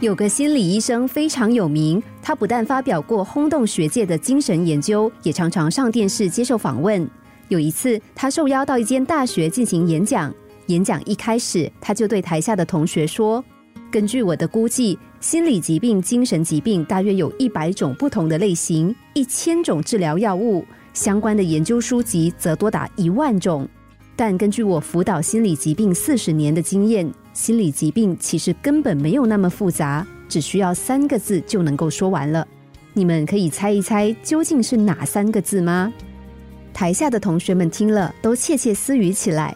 有个心理医生非常有名，他不但发表过轰动学界的精神研究，也常常上电视接受访问。有一次，他受邀到一间大学进行演讲。演讲一开始，他就对台下的同学说：“根据我的估计，心理疾病、精神疾病大约有一百种不同的类型，一千种治疗药物，相关的研究书籍则多达一万种。但根据我辅导心理疾病四十年的经验。”心理疾病其实根本没有那么复杂，只需要三个字就能够说完了。你们可以猜一猜究竟是哪三个字吗？台下的同学们听了都窃窃私语起来。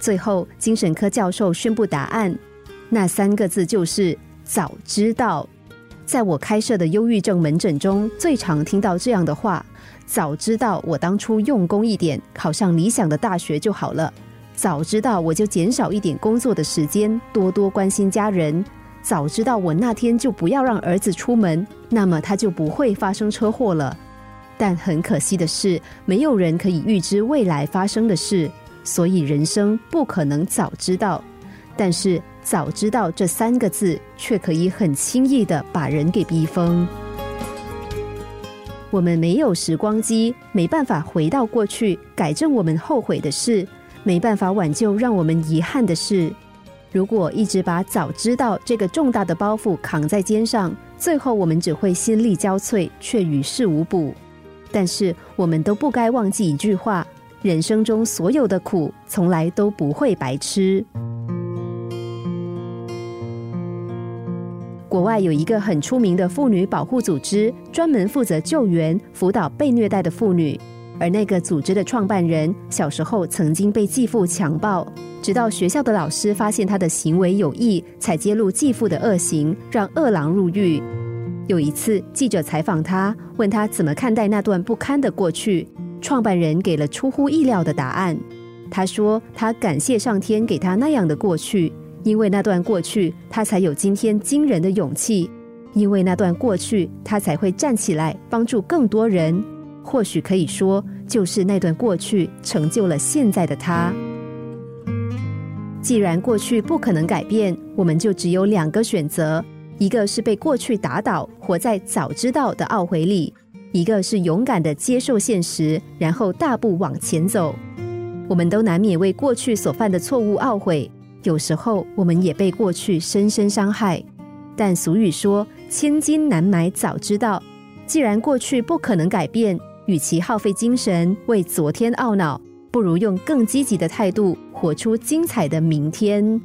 最后，精神科教授宣布答案：那三个字就是“早知道”。在我开设的忧郁症门诊中，最常听到这样的话：“早知道我当初用功一点，考上理想的大学就好了。”早知道我就减少一点工作的时间，多多关心家人。早知道我那天就不要让儿子出门，那么他就不会发生车祸了。但很可惜的是，没有人可以预知未来发生的事，所以人生不可能早知道。但是早知道这三个字，却可以很轻易的把人给逼疯。我们没有时光机，没办法回到过去改正我们后悔的事。没办法挽救让我们遗憾的事。如果一直把早知道这个重大的包袱扛在肩上，最后我们只会心力交瘁，却于事无补。但是，我们都不该忘记一句话：人生中所有的苦，从来都不会白吃。国外有一个很出名的妇女保护组织，专门负责救援、辅导被虐待的妇女。而那个组织的创办人小时候曾经被继父强暴，直到学校的老师发现他的行为有异，才揭露继父的恶行，让恶狼入狱。有一次，记者采访他，问他怎么看待那段不堪的过去，创办人给了出乎意料的答案。他说：“他感谢上天给他那样的过去，因为那段过去，他才有今天惊人的勇气；因为那段过去，他才会站起来帮助更多人。”或许可以说，就是那段过去成就了现在的他。既然过去不可能改变，我们就只有两个选择：一个是被过去打倒，活在早知道的懊悔里；一个是勇敢的接受现实，然后大步往前走。我们都难免为过去所犯的错误懊悔，有时候我们也被过去深深伤害。但俗语说：“千金难买早知道。”既然过去不可能改变。与其耗费精神为昨天懊恼，不如用更积极的态度活出精彩的明天。